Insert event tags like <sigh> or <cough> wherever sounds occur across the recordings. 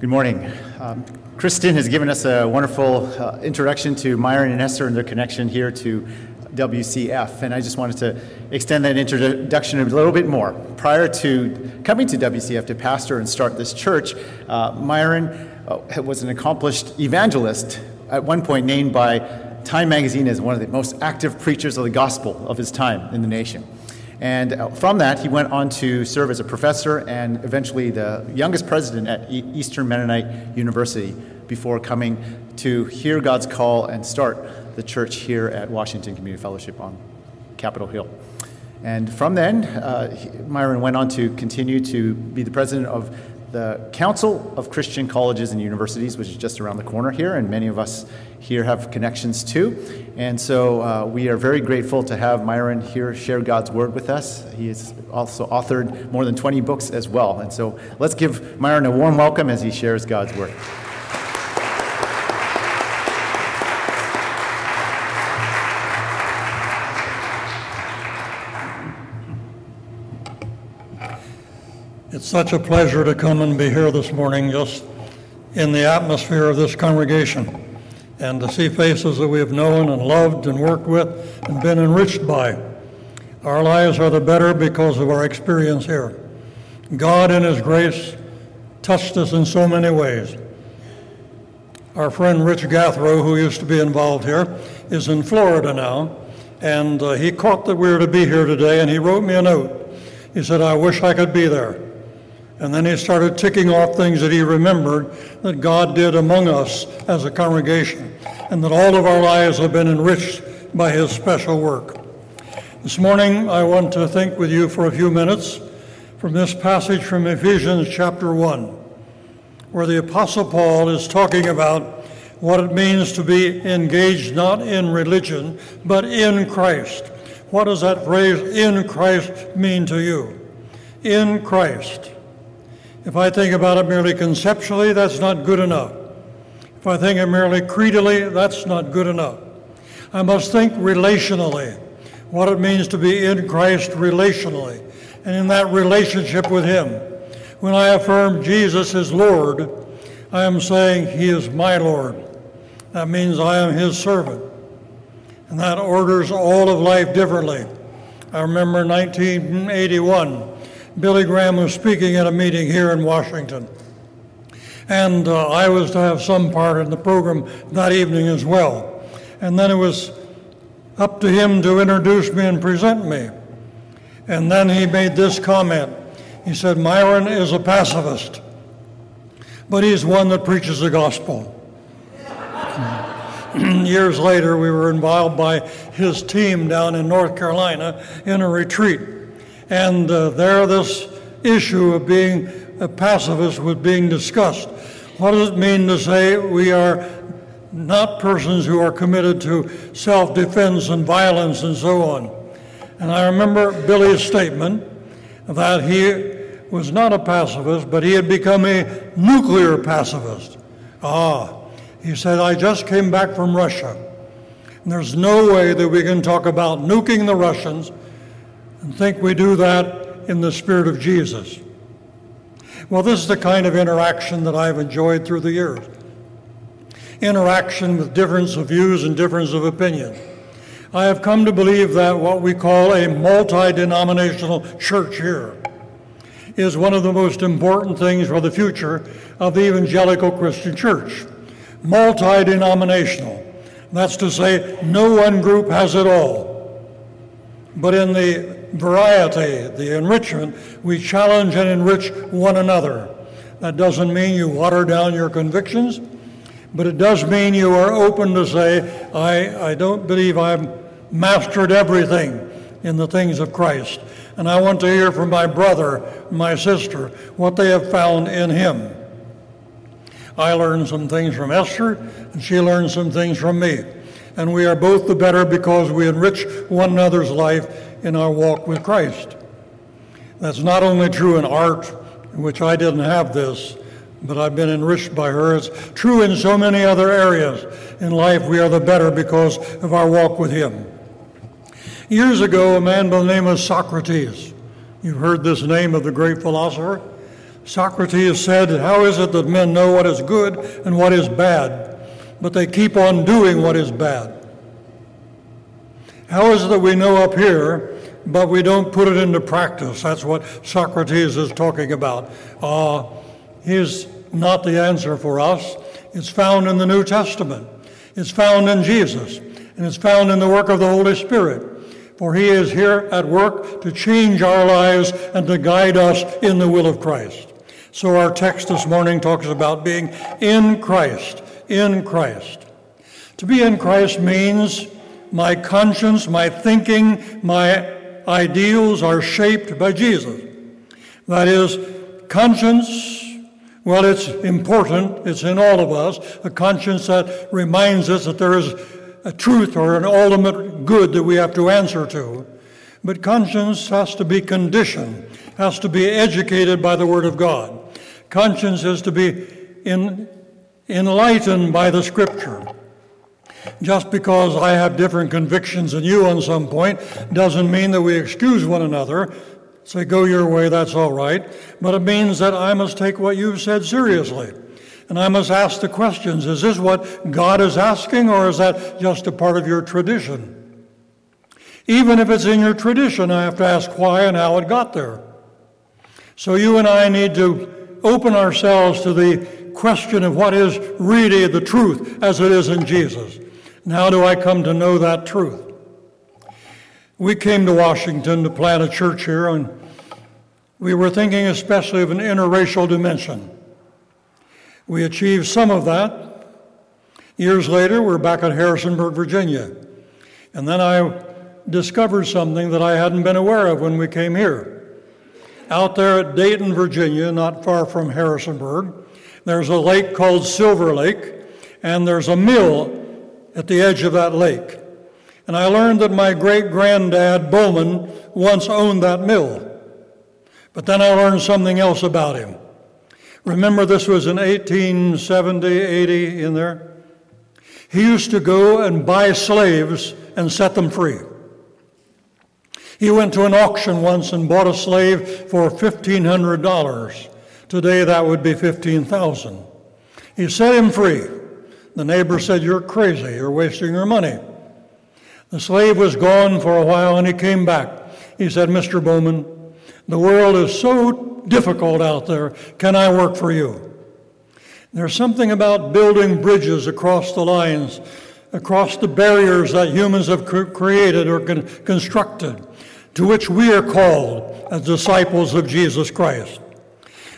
Good morning. Um, Kristen has given us a wonderful uh, introduction to Myron and Esther and their connection here to WCF, and I just wanted to extend that introduction a little bit more. Prior to coming to WCF to pastor and start this church, uh, Myron uh, was an accomplished evangelist, at one point named by Time magazine as one of the most active preachers of the gospel of his time in the nation. And uh, from that, he went on to serve as a professor and eventually the youngest president at Eastern Mennonite University before coming to hear God's call and start the church here at Washington Community Fellowship on Capitol Hill. And from then, uh, Myron went on to continue to be the president of the Council of Christian Colleges and Universities, which is just around the corner here, and many of us here have connections too. And so uh, we are very grateful to have Myron here share God's Word with us. He has also authored more than 20 books as well. And so let's give Myron a warm welcome as he shares God's Word. It's such a pleasure to come and be here this morning just in the atmosphere of this congregation and to see faces that we have known and loved and worked with and been enriched by. Our lives are the better because of our experience here. God, in His grace, touched us in so many ways. Our friend Rich Gathro, who used to be involved here, is in Florida now, and uh, he caught that we were to be here today, and he wrote me a note. He said, I wish I could be there. And then he started ticking off things that he remembered that God did among us as a congregation, and that all of our lives have been enriched by his special work. This morning, I want to think with you for a few minutes from this passage from Ephesians chapter 1, where the Apostle Paul is talking about what it means to be engaged not in religion, but in Christ. What does that phrase, in Christ, mean to you? In Christ. If I think about it merely conceptually, that's not good enough. If I think it merely creedally, that's not good enough. I must think relationally, what it means to be in Christ relationally, and in that relationship with Him. When I affirm Jesus is Lord, I am saying He is my Lord. That means I am His servant. And that orders all of life differently. I remember 1981 Billy Graham was speaking at a meeting here in Washington. And uh, I was to have some part in the program that evening as well. And then it was up to him to introduce me and present me. And then he made this comment. He said, Myron is a pacifist, but he's one that preaches the gospel. <laughs> Years later, we were involved by his team down in North Carolina in a retreat. And uh, there, this issue of being a pacifist was being discussed. What does it mean to say we are not persons who are committed to self defense and violence and so on? And I remember Billy's statement that he was not a pacifist, but he had become a nuclear pacifist. Ah, he said, I just came back from Russia. There's no way that we can talk about nuking the Russians and think we do that in the spirit of Jesus. Well, this is the kind of interaction that I've enjoyed through the years interaction with difference of views and difference of opinion. I have come to believe that what we call a multi denominational church here is one of the most important things for the future of the evangelical Christian church. Multi denominational. That's to say, no one group has it all. But in the variety, the enrichment, we challenge and enrich one another. That doesn't mean you water down your convictions, but it does mean you are open to say, I, I don't believe I've mastered everything in the things of Christ. And I want to hear from my brother, my sister, what they have found in him. I learned some things from Esther, and she learned some things from me. And we are both the better because we enrich one another's life in our walk with Christ. That's not only true in art, in which I didn't have this, but I've been enriched by her. It's true in so many other areas. In life, we are the better because of our walk with Him. Years ago, a man by the name of Socrates, you've heard this name of the great philosopher, Socrates said, How is it that men know what is good and what is bad, but they keep on doing what is bad? How is it that we know up here, but we don't put it into practice? That's what Socrates is talking about. Uh, he's not the answer for us. It's found in the New Testament, it's found in Jesus, and it's found in the work of the Holy Spirit. For he is here at work to change our lives and to guide us in the will of Christ. So our text this morning talks about being in Christ, in Christ. To be in Christ means my conscience, my thinking, my ideals are shaped by Jesus. That is, conscience, well, it's important, it's in all of us, a conscience that reminds us that there is a truth or an ultimate good that we have to answer to. But conscience has to be conditioned, has to be educated by the Word of God. Conscience is to be in, enlightened by the Scripture. Just because I have different convictions than you on some point doesn't mean that we excuse one another. Say, go your way, that's all right. But it means that I must take what you've said seriously. And I must ask the questions is this what God is asking, or is that just a part of your tradition? Even if it's in your tradition, I have to ask why and how it got there. So you and I need to open ourselves to the question of what is really the truth as it is in Jesus. And how do I come to know that truth? We came to Washington to plant a church here, and we were thinking especially of an interracial dimension. We achieved some of that. Years later, we're back at Harrisonburg, Virginia. And then I discovered something that I hadn't been aware of when we came here. Out there at Dayton, Virginia, not far from Harrisonburg, there's a lake called Silver Lake, and there's a mill at the edge of that lake. And I learned that my great granddad, Bowman, once owned that mill. But then I learned something else about him. Remember, this was in 1870, 80 in there? He used to go and buy slaves and set them free. He went to an auction once and bought a slave for $1,500. Today that would be 15,000. He set him free. The neighbor said, You're crazy, you're wasting your money. The slave was gone for a while and he came back. He said, Mr. Bowman, the world is so difficult out there. Can I work for you? There's something about building bridges across the lines, across the barriers that humans have created or con- constructed, to which we are called as disciples of Jesus Christ.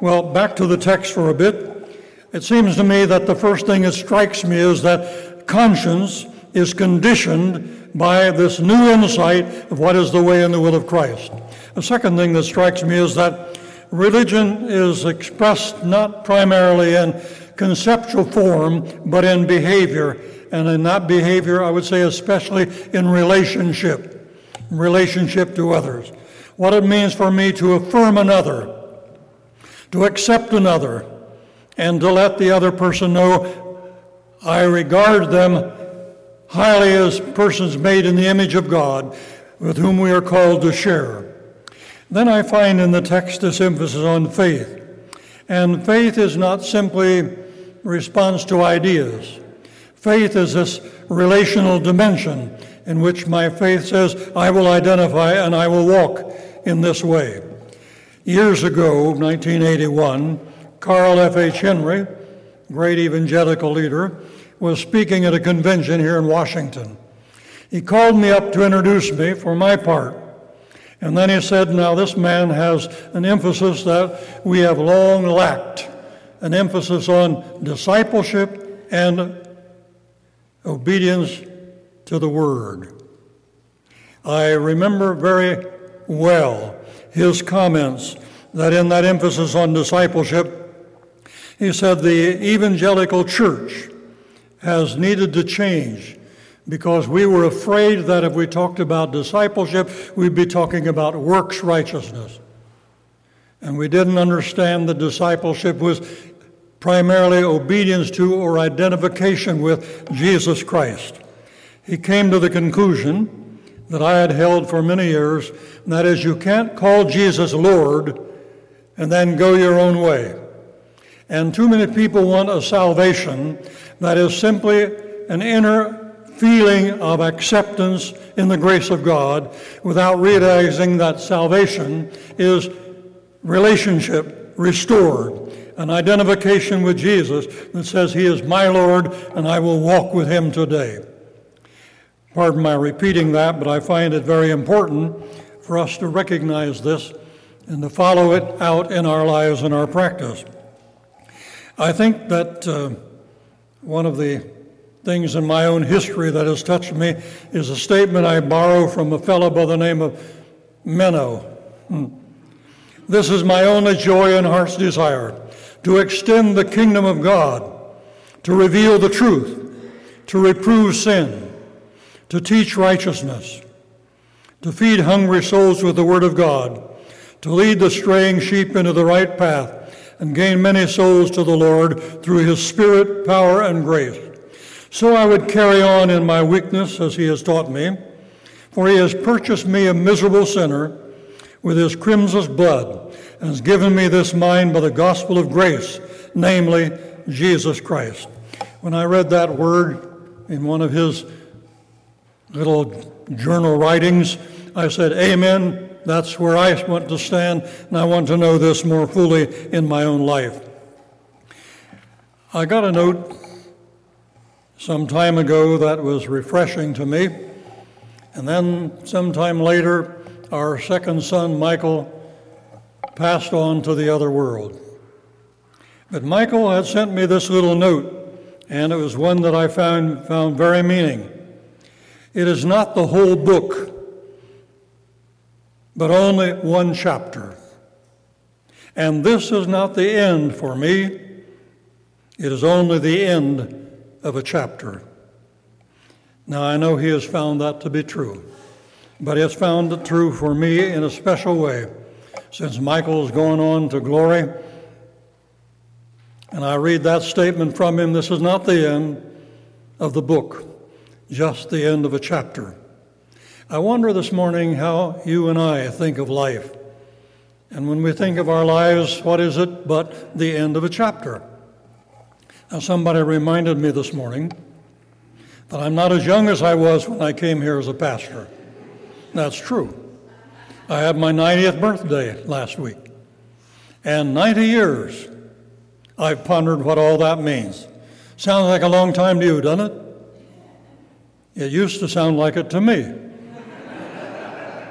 Well, back to the text for a bit. It seems to me that the first thing that strikes me is that conscience is conditioned by this new insight of what is the way and the will of Christ. The second thing that strikes me is that religion is expressed not primarily in conceptual form, but in behavior. And in that behavior, I would say especially in relationship, relationship to others. What it means for me to affirm another, to accept another, and to let the other person know I regard them highly as persons made in the image of God with whom we are called to share. Then I find in the text this emphasis on faith. And faith is not simply response to ideas. Faith is this relational dimension in which my faith says, I will identify and I will walk in this way. Years ago, 1981, Carl F.H. Henry, great evangelical leader, was speaking at a convention here in Washington. He called me up to introduce me for my part. And then he said, Now, this man has an emphasis that we have long lacked an emphasis on discipleship and obedience to the Word. I remember very well his comments that in that emphasis on discipleship, he said the evangelical church has needed to change because we were afraid that if we talked about discipleship, we'd be talking about works righteousness. And we didn't understand that discipleship was primarily obedience to or identification with Jesus Christ. He came to the conclusion that I had held for many years, and that is, you can't call Jesus Lord and then go your own way. And too many people want a salvation that is simply an inner feeling of acceptance in the grace of God without realizing that salvation is relationship restored, an identification with Jesus that says, He is my Lord and I will walk with Him today. Pardon my repeating that, but I find it very important for us to recognize this and to follow it out in our lives and our practice. I think that uh, one of the things in my own history that has touched me is a statement I borrow from a fellow by the name of Menno. Hmm. This is my only joy and heart's desire to extend the kingdom of God, to reveal the truth, to reprove sin, to teach righteousness, to feed hungry souls with the word of God, to lead the straying sheep into the right path, and gain many souls to the Lord through his spirit, power, and grace. So I would carry on in my weakness as he has taught me, for he has purchased me a miserable sinner with his crimson blood, and has given me this mind by the gospel of grace, namely Jesus Christ. When I read that word in one of his little journal writings, I said, Amen. That's where I want to stand, and I want to know this more fully in my own life. I got a note some time ago that was refreshing to me, and then sometime later, our second son, Michael, passed on to the other world. But Michael had sent me this little note, and it was one that I found, found very meaning. It is not the whole book but only one chapter. And this is not the end for me, it is only the end of a chapter. Now, I know he has found that to be true, but he has found it true for me in a special way since Michael is going on to glory. And I read that statement from him this is not the end of the book, just the end of a chapter. I wonder this morning how you and I think of life. And when we think of our lives, what is it but the end of a chapter? Now, somebody reminded me this morning that I'm not as young as I was when I came here as a pastor. That's true. I had my 90th birthday last week. And 90 years, I've pondered what all that means. Sounds like a long time to you, doesn't it? It used to sound like it to me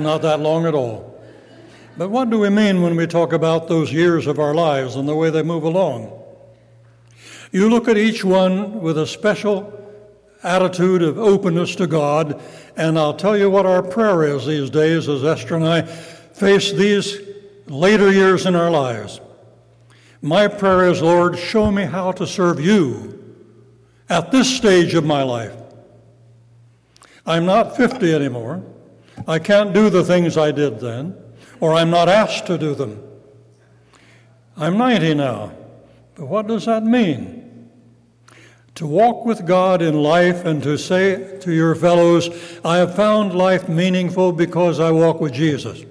not that long at all. But what do we mean when we talk about those years of our lives and the way they move along? You look at each one with a special attitude of openness to God, and I'll tell you what our prayer is these days as Esther and I face these later years in our lives. My prayer is, Lord, show me how to serve you at this stage of my life. I'm not 50 anymore. I can't do the things I did then, or I'm not asked to do them. I'm 90 now, but what does that mean? To walk with God in life and to say to your fellows, I have found life meaningful because I walk with Jesus.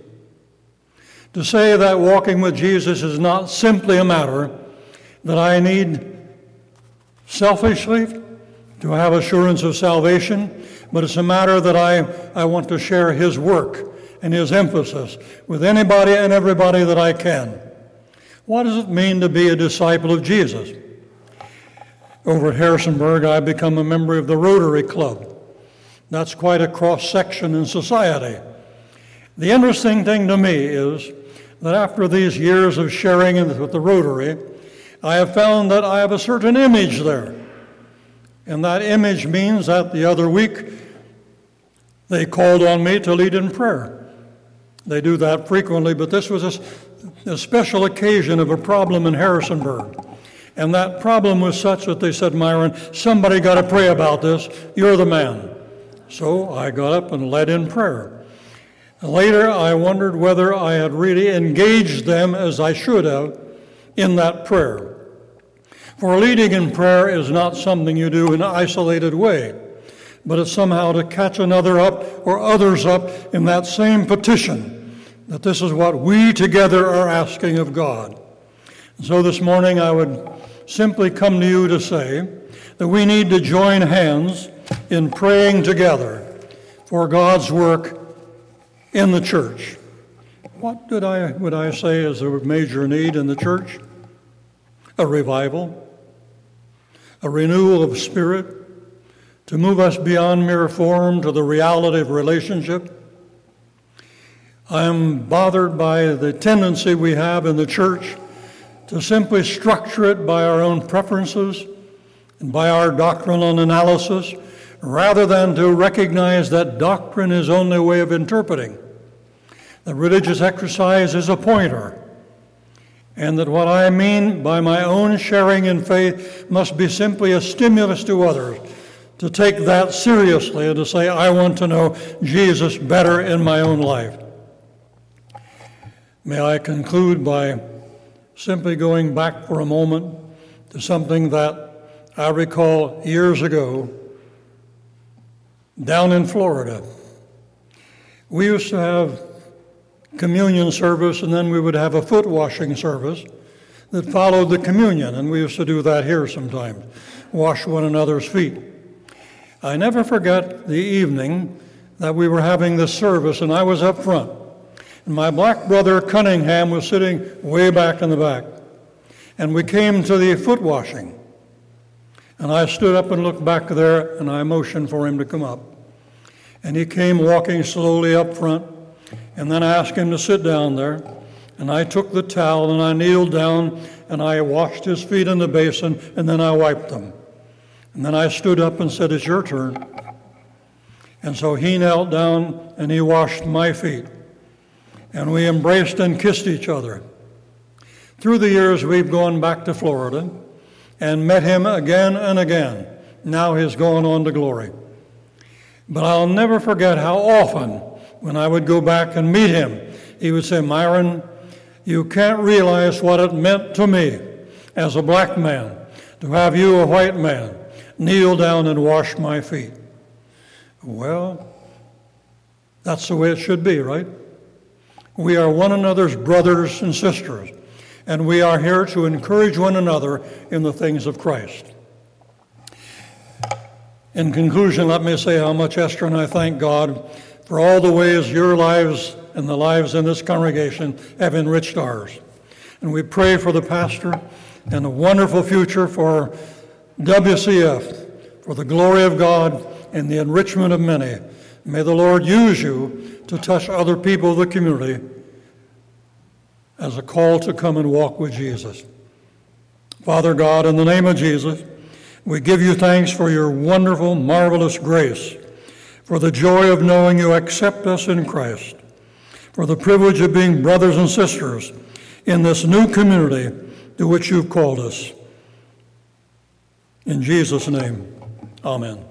To say that walking with Jesus is not simply a matter that I need selfishly to have assurance of salvation, but it's a matter that I, I want to share his work and his emphasis with anybody and everybody that I can. What does it mean to be a disciple of Jesus? Over at Harrisonburg, I become a member of the Rotary Club. That's quite a cross section in society. The interesting thing to me is that after these years of sharing with the Rotary, I have found that I have a certain image there. And that image means that the other week they called on me to lead in prayer. They do that frequently, but this was a, a special occasion of a problem in Harrisonburg. And that problem was such that they said, Myron, somebody got to pray about this. You're the man. So I got up and led in prayer. Later, I wondered whether I had really engaged them as I should have in that prayer. For leading in prayer is not something you do in an isolated way, but it's somehow to catch another up or others up in that same petition that this is what we together are asking of God. And so this morning I would simply come to you to say that we need to join hands in praying together for God's work in the church. What did I, would I say is a major need in the church? A revival, a renewal of spirit, to move us beyond mere form to the reality of relationship. I am bothered by the tendency we have in the church to simply structure it by our own preferences and by our doctrinal analysis rather than to recognize that doctrine is only a way of interpreting. The religious exercise is a pointer, and that what I mean by my own sharing in faith must be simply a stimulus to others to take that seriously and to say, I want to know Jesus better in my own life. May I conclude by simply going back for a moment to something that I recall years ago down in Florida. We used to have communion service, and then we would have a foot washing service that followed the communion, and we used to do that here sometimes wash one another's feet. I never forget the evening that we were having this service, and I was up front. And my black brother Cunningham was sitting way back in the back. And we came to the foot washing. And I stood up and looked back there, and I motioned for him to come up. And he came walking slowly up front. And then I asked him to sit down there. And I took the towel and I kneeled down and I washed his feet in the basin and then I wiped them. And then I stood up and said, It's your turn. And so he knelt down and he washed my feet. And we embraced and kissed each other. Through the years, we've gone back to Florida and met him again and again. Now he's gone on to glory. But I'll never forget how often, when I would go back and meet him, he would say, Myron, you can't realize what it meant to me as a black man to have you, a white man, kneel down and wash my feet. Well, that's the way it should be, right? We are one another's brothers and sisters, and we are here to encourage one another in the things of Christ. In conclusion, let me say how much Esther and I thank God for all the ways your lives and the lives in this congregation have enriched ours. And we pray for the pastor and a wonderful future for WCF, for the glory of God and the enrichment of many. May the Lord use you to touch other people of the community as a call to come and walk with Jesus. Father God, in the name of Jesus, we give you thanks for your wonderful, marvelous grace, for the joy of knowing you accept us in Christ, for the privilege of being brothers and sisters in this new community to which you've called us. In Jesus' name, amen.